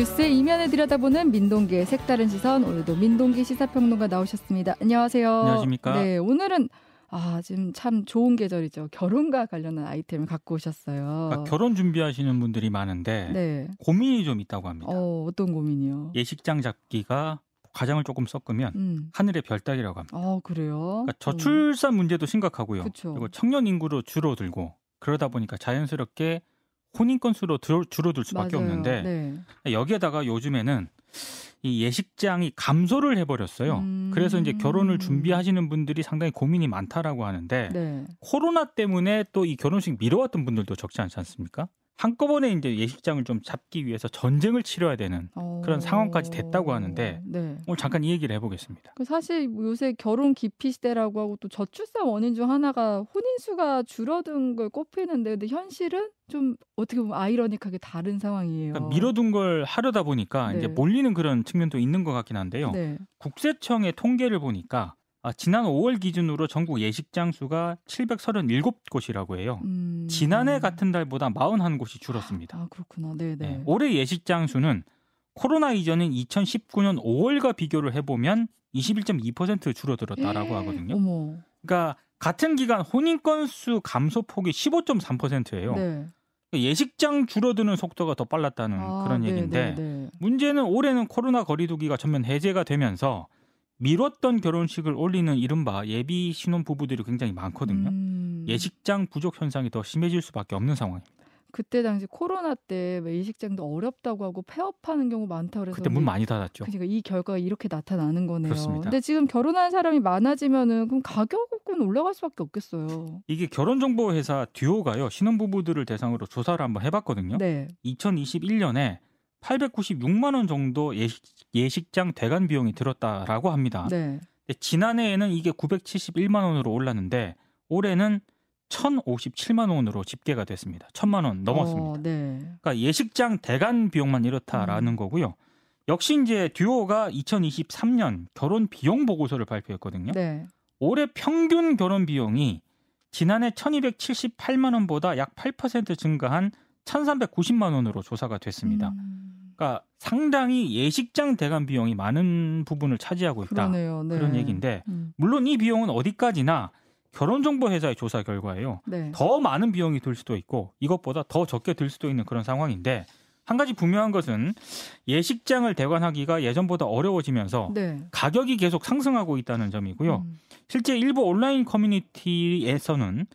뉴스의 이면을 들여다보는 민동기의 색다른 시선 오늘도 민동기 시사평론가 나오셨습니다. 안녕하세요. 안녕하십니까? 네, 오늘은 아 지금 참 좋은 계절이죠. 결혼과 관련한 아이템을 갖고 오셨어요. 그러니까 결혼 준비하시는 분들이 많은데 네. 고민이 좀 있다고 합니다. 어 어떤 고민이요? 예식장 잡기가 과장을 조금 섞으면 음. 하늘의 별따기라고 합니다. 어 그래요? 그러니까 저출산 문제도 심각하고요. 그쵸. 그리고 청년 인구로 줄어들고 그러다 보니까 자연스럽게 혼인 건수로 들- 줄어들 수밖에 맞아요. 없는데 네. 여기에다가 요즘에는 이 예식장이 감소를 해버렸어요. 음. 그래서 이제 결혼을 준비하시는 분들이 상당히 고민이 많다라고 하는데 네. 코로나 때문에 또 이 결혼식 미뤄왔던 분들도 적지 않지 않습니까? 한꺼번에 이제 예식장을 좀 잡기 위해서 전쟁을 치러야 되는 어... 그런 상황까지 됐다고 하는데 네. 오늘 잠깐 이 얘기를 해보겠습니다. 그 사실 뭐 요새 결혼 기피 시대라고 하고 또 저출산 원인 중 하나가 혼인 수가 줄어든 걸 꼽히는데 근데 현실은 좀 어떻게 보면 아이러니하게 다른 상황이에요. 그러니까 미뤄둔 걸 하려다 보니까 네. 이제 몰리는 그런 측면도 있는 것 같긴 한데요. 네. 국세청의 통계를 보니까 아, 지난 5월 기준으로 전국 예식장 수가 737곳이라고 해요. 음... 지난해 같은 달보다 41곳이 줄었습니다. 아 그렇구나. 네네. 네, 올해 예식장 수는 코로나 이전인 2019년 5월과 비교를 해보면 21.2% 줄어들었다라고 하거든요. 어머. 그러니까 같은 기간 혼인 건수 감소 폭이 15.3%예요. 네. 예식장 줄어드는 속도가 더 빨랐다는 아, 그런 네, 얘기인데 네, 네. 문제는 올해는 코로나 거리두기가 전면 해제가 되면서 미뤘던 결혼식을 올리는 이른바 예비 신혼 부부들이 굉장히 많거든요. 음... 예식장 부족 현상이 더 심해질 수밖에 없는 상황입니다. 그때 당시 코로나 때 예식장도 어렵다고 하고 폐업하는 경우 많다 그래서 그때 문 많이 닫았죠. 그러니까 이 결과가 이렇게 나타나는 거네요. 그렇습니다. 근데 지금 결혼하는 사람이 많아지면은 그럼 가격은 올라갈 수밖에 없겠어요. 이게 결혼 정보 회사 듀오가요 신혼 부부들을 대상으로 조사를 한번 해 봤거든요. 네. 2021년에 896만 원 정도 예식, 예식 장 대관 비용이 들었다라고 합니다. 네. 지난해에는 이게 971만 원으로 올랐는데 올해는 1,057만 원으로 집계가 됐습니다. 1,000만 원 넘었습니다. 어, 네. 그러니까 예식장 대관 비용만 이렇다라는 음. 거고요. 역시 이제 듀오가 2023년 결혼 비용 보고서를 발표했거든요. 네. 올해 평균 결혼 비용이 지난해 1,278만 원보다 약 8% 증가한 1,390만 원으로 조사가 됐습니다. 음, 그러니까 상당히 예식장 대관 비용이 많은 부분을 차지하고 있다. 그러네요. 네. 그런 얘기인데 음, 물론 이 비용은 어디까지나 결혼정보회사의 조사 결과예요. 네. 더 많은 비용이 들 수도 있고 이것보다 더 적게 들 수도 있는 그런 상황인데 한 가지 분명한 것은 예식장을 대관하기가 예전보다 어려워지면서 네. 가격이 계속 상승하고 있다는 점이고요. 음, 실제 일부 온라인 커뮤니티에서는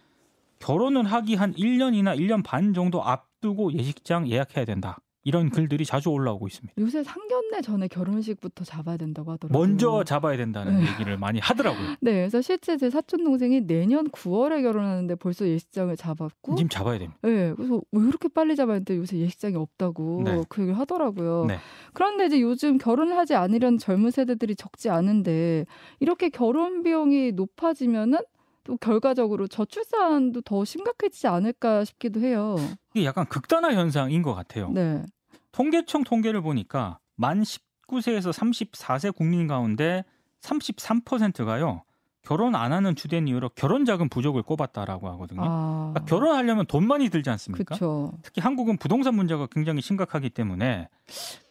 결혼을 하기 한 1년이나 1년 반 정도 앞두고 예식장 예약해야 된다. 이런 글들이 자주 올라오고 있습니다. 요새 상견례 전에 결혼식부터 잡아야 된다고 하더라고요. 먼저 잡아야 된다는 네. 얘기를 많이 하더라고요. 네, 그래서 실제 제 사촌 동생이 내년 9월에 결혼하는데 벌써 예식장을 잡았고, 지금 잡아야 됩니다. 네, 그래서 왜 이렇게 빨리 잡았는데 요새 예식장이 없다고 네. 그 얘기를 하더라고요. 네. 그런데 이제 요즘 결혼을 하지 않으려는 젊은 세대들이 적지 않은데 이렇게 결혼 비용이 높아지면은 또 결과적으로 저출산도 더 심각해지지 않을까 싶기도 해요. 이게 약간 극단화 현상인 것 같아요. 네. 통계청 통계를 보니까 만 19세에서 34세 국민 가운데 33%가요. 결혼 안 하는 주된 이유로 결혼 자금 부족을 꼽았다라고 하거든요. 아, 그러니까 결혼하려면 돈 많이 들지 않습니까? 그렇죠. 특히 한국은 부동산 문제가 굉장히 심각하기 때문에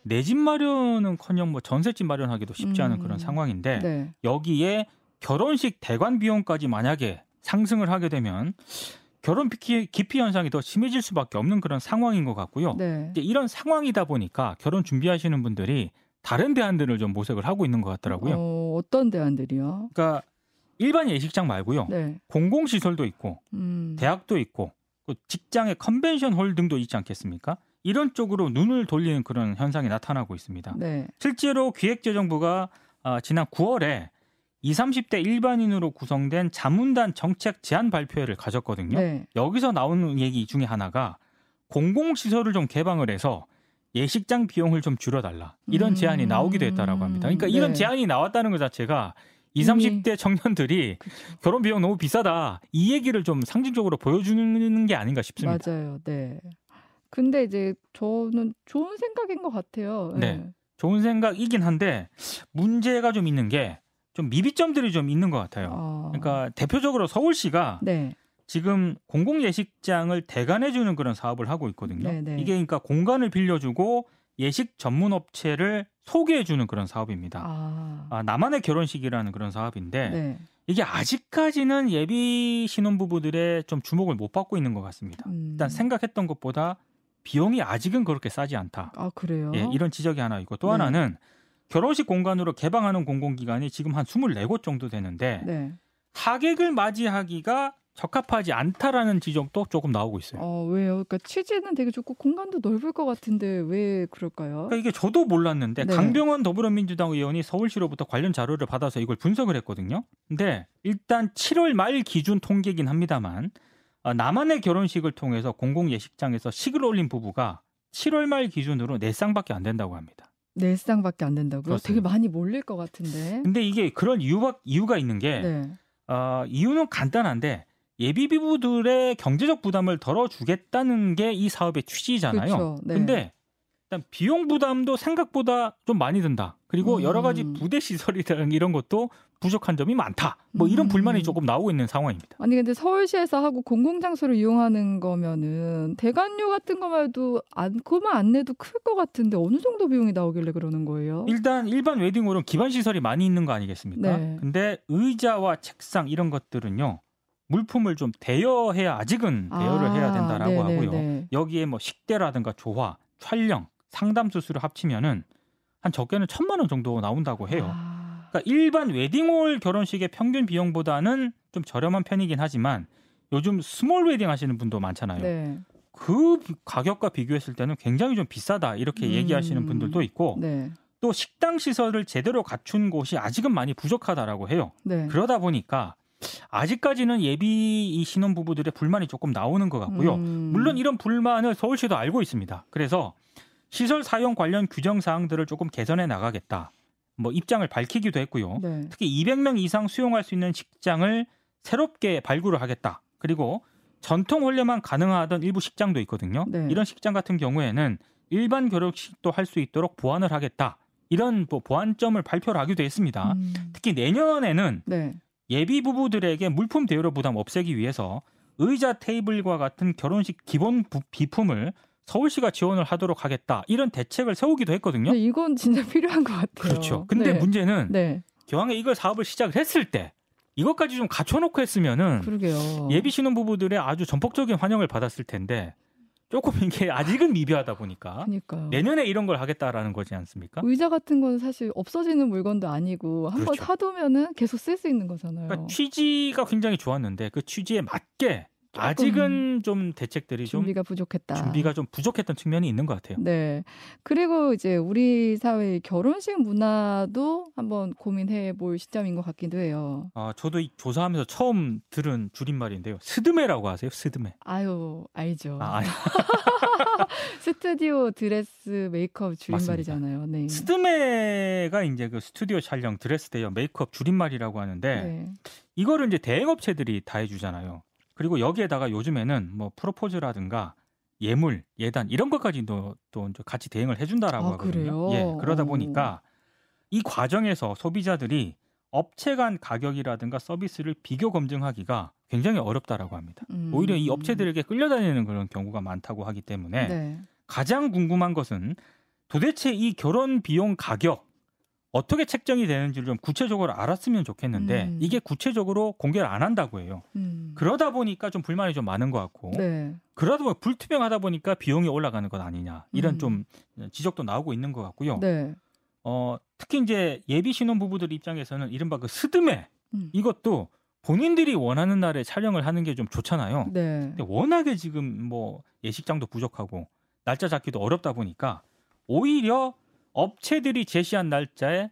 내 집 마련은커녕 뭐 전셋집 마련하기도 쉽지 않은 음. 그런 상황인데 네. 여기에 결혼식 대관 비용까지 만약에 상승을 하게 되면 결혼 기피, 기피 현상이 더 심해질 수밖에 없는 그런 상황인 것 같고요. 네. 이런 상황이다 보니까 결혼 준비하시는 분들이 다른 대안들을 좀 모색을 하고 있는 것 같더라고요. 어, 어떤 대안들이요? 그러니까 일반 예식장 말고요. 네. 공공시설도 있고 음. 대학도 있고 그 직장의 컨벤션 홀 등도 있지 않겠습니까? 이런 쪽으로 눈을 돌리는 그런 현상이 나타나고 있습니다. 네. 실제로 기획재정부가 아, 지난 9월에 20, 30대 일반인으로 구성된 자문단 정책 제안 발표회를 가졌거든요. 네. 여기서 나오는 얘기 중에 하나가 공공시설을 좀 개방을 해서 예식장 비용을 좀 줄여달라 이런 음. 제안이 나오기도 했다라고 합니다. 그러니까 이런 네. 제안이 나왔다는 것 자체가 20, 이미- 30대 청년들이 그쵸. 결혼 비용 너무 비싸다 이 얘기를 좀 상징적으로 보여주는 게 아닌가 싶습니다. 맞아요. 네. 근데 이제 저는 좋은 생각인 것 같아요. 네. 좋은 생각이긴 한데 문제가 좀 있는 게 좀 미비점들이 좀 있는 것 같아요. 어. 그러니까 대표적으로 서울시가 네. 지금 공공 예식장을 대관해 주는 그런 사업을 하고 있거든요. 네네. 이게 그러니까 공간을 빌려주고 예식 전문 업체를 소개해 주는 그런 사업입니다. 아. 아, 나만의 결혼식이라는 그런 사업인데 네. 이게 아직까지는 예비 신혼부부들의 좀 주목을 못 받고 있는 것 같습니다. 음. 일단 생각했던 것보다 비용이 아직은 그렇게 싸지 않다. 아 그래요? 예, 이런 지적이 하나 있고 또 네. 하나는 결혼식 공간으로 개방하는 공공기관이 지금 한 24곳 정도 되는데 네. 하객을 맞이하기가 적합하지 않다라는 지적도 조금 나오고 있어요. 어 왜요? 그러니까 취지는 되게 좋고 공간도 넓을 것 같은데 왜 그럴까요? 그러니까 이게 저도 몰랐는데 네. 강병원 더불어민주당 의원이 서울시로부터 관련 자료를 받아서 이걸 분석을 했거든요. 근데 일단 7월 말 기준 통계긴 합니다만 아, 나만의 결혼식을 통해서 공공 예식장에서 식을 올린 부부가 7월 말 기준으로 4쌍밖에 안 된다고 합니다. 네 쌍밖에 안 된다고요? 그렇습니다. 되게 많이 몰릴 것 같은데. 근데 이게 그런 이유가 이유가 있는 게 네. 어, 이유는 간단한데 예비 부부들의 경제적 부담을 덜어주겠다는 게 이 사업의 취지잖아요. 그렇죠. 네. 근데 비용 부담도 생각보다 좀 많이 든다. 그리고 여러 가지 음. 부대 시설이랑 이런 것도 부족한 점이 많다. 뭐 이런 음. 불만이 조금 나오고 있는 상황입니다. 아니 근데 서울시에서 하고 공공 장소를 이용하는 거면은 대관료 같은 거만 해도 안 그만 안 내도 클 것 같은데 어느 정도 비용이 나오길래 그러는 거예요? 일단 일반 웨딩홀은 기반 시설이 많이 있는 거 아니겠습니까? 네. 근데 의자와 책상 이런 것들은요. 물품을 좀 대여해야 아직은 대여를 해야 된다라고 네, 네, 하고요. 네. 여기에 뭐 식대라든가 조화, 촬영, 상담 수수료 합치면은 한 적게는 천만 원 정도 나온다고 해요. 아, 그러니까 일반 웨딩홀 결혼식의 평균 비용보다는 좀 저렴한 편이긴 하지만 요즘 스몰 웨딩 하시는 분도 많잖아요. 네. 그 비- 가격과 비교했을 때는 굉장히 좀 비싸다 이렇게 음. 얘기하시는 분들도 있고 네. 또 식당 시설을 제대로 갖춘 곳이 아직은 많이 부족하다라고 해요. 네. 그러다 보니까 아직까지는 예비 이 신혼 부부들의 불만이 조금 나오는 것 같고요. 음. 물론 이런 불만을 서울시도 알고 있습니다. 그래서 시설 사용 관련 규정 사항들을 조금 개선해 나가겠다. 뭐 입장을 밝히기도 했고요. 네. 특히 200명 이상 수용할 수 있는 식장을 새롭게 발굴을 하겠다. 그리고 전통 혼례만 가능하던 일부 식장도 있거든요. 네. 이런 식장 같은 경우에는 일반 결혼식도 할 수 있도록 보완을 하겠다. 이런 뭐 보완점을 발표를 하기도 했습니다. 음. 특히 내년에는 네. 예비 부부들에게 물품 대여료 부담 없애기 위해서 의자 테이블과 같은 결혼식 기본 부- 비품을 서울시가 지원을 하도록 하겠다. 이런 대책을 세우기도 했거든요. 근데 이건 진짜 필요한 것 같아요. 그렇죠. 근데 네. 문제는 네. 교황에 이걸 사업을 시작을 했을 때 이것까지 좀 갖춰놓고 했으면은 그러게요. 예비 신혼 부부들의 아주 전폭적인 환영을 받았을 텐데 조금 이게 아직은 미비하다 보니까 그러니까요. 내년에 이런 걸 하겠다라는 거지 않습니까? 의자 같은 건 사실 없어지는 물건도 아니고 한번 그렇죠. 사두면은 계속 쓸 수 있는 거잖아요. 그러니까 취지가 굉장히 좋았는데 그 취지에 맞게 아직은 좀 대책들이 좀 준비가 부족했다. 준비가 좀 부족했던 측면이 있는 것 같아요. 네. 그리고 이제 우리 사회의 결혼식 문화도 한번 고민해 볼 시점인 것 같기도 해요. 아, 저도 이 조사하면서 처음 들은 줄임말인데요. 스드메라고 아세요? 스드메. 아유, 알죠. 아, 스튜디오 드레스 메이크업 줄임말이잖아요. 네. 스드메가 이제 그 스튜디오 촬영 드레스 대여 메이크업 줄임말이라고 하는데 네. 이거를 이제 대행업체들이 다 해주잖아요. 그리고 여기에다가 요즘에는 뭐 프로포즈라든가 예물, 예단 이런 것까지도 또 같이 대행을 해준다라고 아, 하거든요. 그래요? 예, 그러다 오. 보니까 이 과정에서 소비자들이 업체 간 가격이라든가 서비스를 비교 검증하기가 굉장히 어렵다라고 합니다. 음. 오히려 이 업체들에게 끌려다니는 그런 경우가 많다고 하기 때문에 네. 가장 궁금한 것은 도대체 이 결혼 비용 가격 어떻게 책정이 되는지를 좀 구체적으로 알았으면 좋겠는데 음. 이게 구체적으로 공개를 안 한다고 해요. 음. 그러다 보니까 좀 불만이 좀 많은 것 같고 네. 그러다 보니 불투명하다 보니까 비용이 올라가는 것 아니냐 이런 음. 좀 지적도 나오고 있는 것 같고요. 네. 어, 특히 이제 예비 신혼 부부들 입장에서는 이른바 그 스드메 음. 이것도 본인들이 원하는 날에 촬영을 하는 게 좀 좋잖아요. 네. 근데 워낙에 지금 뭐 예식장도 부족하고 날짜 잡기도 어렵다 보니까 오히려 업체들이 제시한 날짜에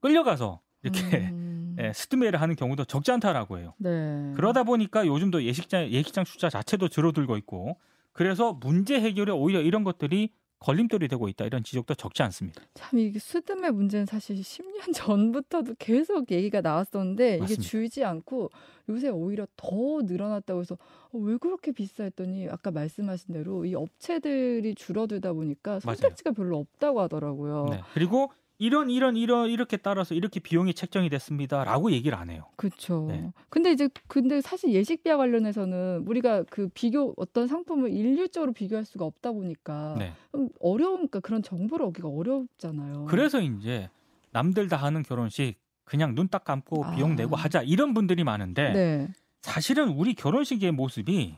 끌려가서 이렇게 음. 예, 스드메를 하는 경우도 적지 않다라고 해요. 네. 그러다 보니까 요즘도 예식장 예식장 숫자 자체도 줄어들고 있고 그래서 문제 해결에 오히려 이런 것들이 걸림돌이 되고 있다 이런 지적도 적지 않습니다. 참 이게 수드메 문제는 사실 10년 전부터도 계속 얘기가 나왔었는데 이게 맞습니다. 줄지 않고 요새 오히려 더 늘어났다고 해서 어, 왜 그렇게 비싸 했더니 아까 말씀하신 대로 이 업체들이 줄어들다 보니까 맞아요. 선택지가 별로 없다고 하더라고요. 네. 그리고 이런 이런 이런 이렇게 따라서 이렇게 비용이 책정이 됐습니다라고 얘기를 안 해요. 그렇죠. 네. 근데 이제 근데 사실 예식비와 관련해서는 우리가 그 비교 어떤 상품을 일률적으로 비교할 수가 없다 보니까 네. 좀 어려우니까 그런 정보를 얻기가 어렵잖아요. 그래서 이제 남들 다 하는 결혼식 그냥 눈 딱 감고 아. 비용 내고 하자 이런 분들이 많은데 네. 사실은 우리 결혼식의 모습이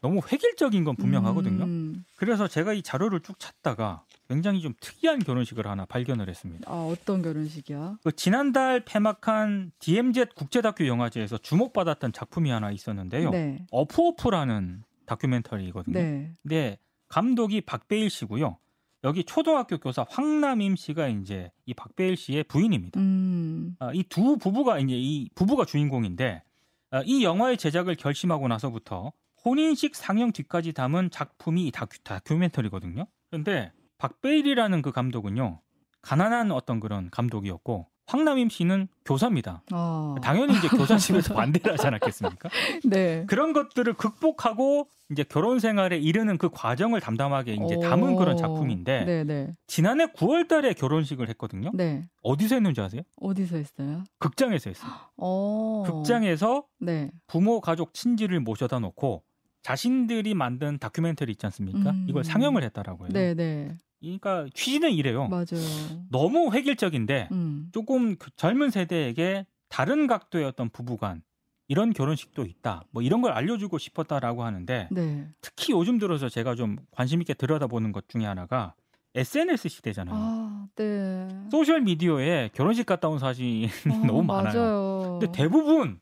너무 획일적인 건 분명하거든요. 음. 그래서 제가 이 자료를 쭉 찾다가 굉장히 좀 특이한 결혼식을 하나 발견을 했습니다. 아 어떤 결혼식이야? 그 지난달 폐막한 DMZ 국제다큐 영화제에서 주목받았던 작품이 하나 있었는데요. 네. 어프오프라는 다큐멘터리거든요. 네. 근데 감독이 박배일 씨고요. 여기 초등학교 교사 황남임 씨가 이제 이 박배일 씨의 부인입니다. 음. 아, 이두 부부가 이제 이 부부가 주인공인데 아, 이 영화의 제작을 결심하고 나서부터 혼인식 상영 뒤까지 담은 작품이 이 다큐, 다큐멘터리거든요. 그런데 박배일이라는 그 감독은요 가난한 어떤 그런 감독이었고 황남임 씨는 교사입니다. 아. 당연히 이제 교사집에서 반대를 하지 않았겠습니까? 네. 그런 것들을 극복하고 이제 결혼 생활에 이르는 그 과정을 담담하게 이제 담은 오. 그런 작품인데 네, 네. 지난해 9월 달에 결혼식을 했거든요. 네. 어디서 했는지 아세요? 어디서 했어요? 극장에서 했어요. 어. 극장에서 네. 부모, 가족, 친지를 모셔다 놓고 자신들이 만든 다큐멘터리 있지 않습니까? 음. 이걸 상영을 했다라고요. 네, 네. 그러니까 취지는 이래요. 맞아요. 너무 획일적인데 음. 조금 그 젊은 세대에게 다른 각도의 어떤 부부간 이런 결혼식도 있다. 뭐 이런 걸 알려주고 싶었다라고 하는데 네. 특히 요즘 들어서 제가 좀 관심 있게 들여다보는 것 중에 하나가 SNS 시대잖아요. 아, 네. 소셜 미디어에 결혼식 갔다 온 사진이 어, 너무 많아요. 맞아요. 근데 대부분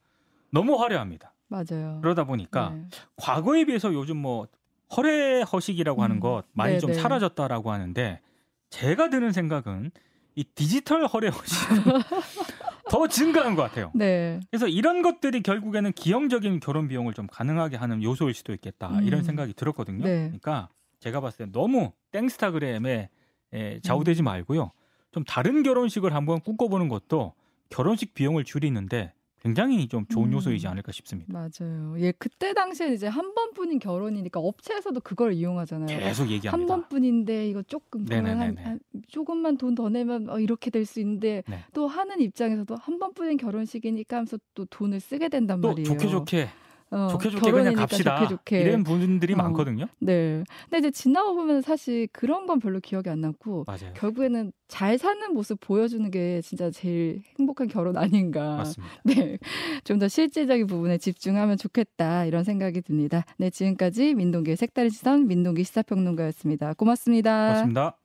너무 화려합니다. 맞아요. 그러다 보니까 네. 과거에 비해서 요즘 뭐 허례 허식이라고 하는 음. 것 많이 좀 네네. 사라졌다라고 하는데 제가 드는 생각은 이 디지털 허례 허식 더 증가한 것 같아요. 네. 그래서 이런 것들이 결국에는 기형적인 결혼 비용을 좀 가능하게 하는 요소일 수도 있겠다 음. 이런 생각이 들었거든요. 네. 그러니까 제가 봤을 때 너무 땡스타그램에 에, 음. 좌우되지 말고요. 좀 다른 결혼식을 한번 꿈꿔보는 것도 결혼식 비용을 줄이는데 굉장히 좀 좋은 음. 요소이지 않을까 싶습니다. 맞아요. 예, 그때 당시에 이제 한 번뿐인 결혼이니까 업체에서도 그걸 이용하잖아요. 계속 한 얘기합니다. 번뿐인데 이거 조금 더 한. 한 조금만 돈 더 내면 어, 이렇게 될 수 있는데 네. 또 하는 입장에서도 한 번뿐인 결혼식이니까 하면서 또 돈을 쓰게 된단 또 말이에요. 좋게 좋게 어, 좋게 좋게 그냥 갑시다. 좋게 좋게. 이런 분들이 어. 많거든요. 네. 근데 이제 지나고 보면 사실 그런 건 별로 기억이 안 남고 맞아요. 결국에는 잘 사는 모습 보여주는 게 진짜 제일 행복한 결혼 아닌가. 맞습니다. 네. 좀 더 실질적인 부분에 집중하면 좋겠다. 이런 생각이 듭니다. 네. 지금까지 민동기의 색다른 시선 민동기 시사평론가였습니다. 고맙습니다. 맞습니다.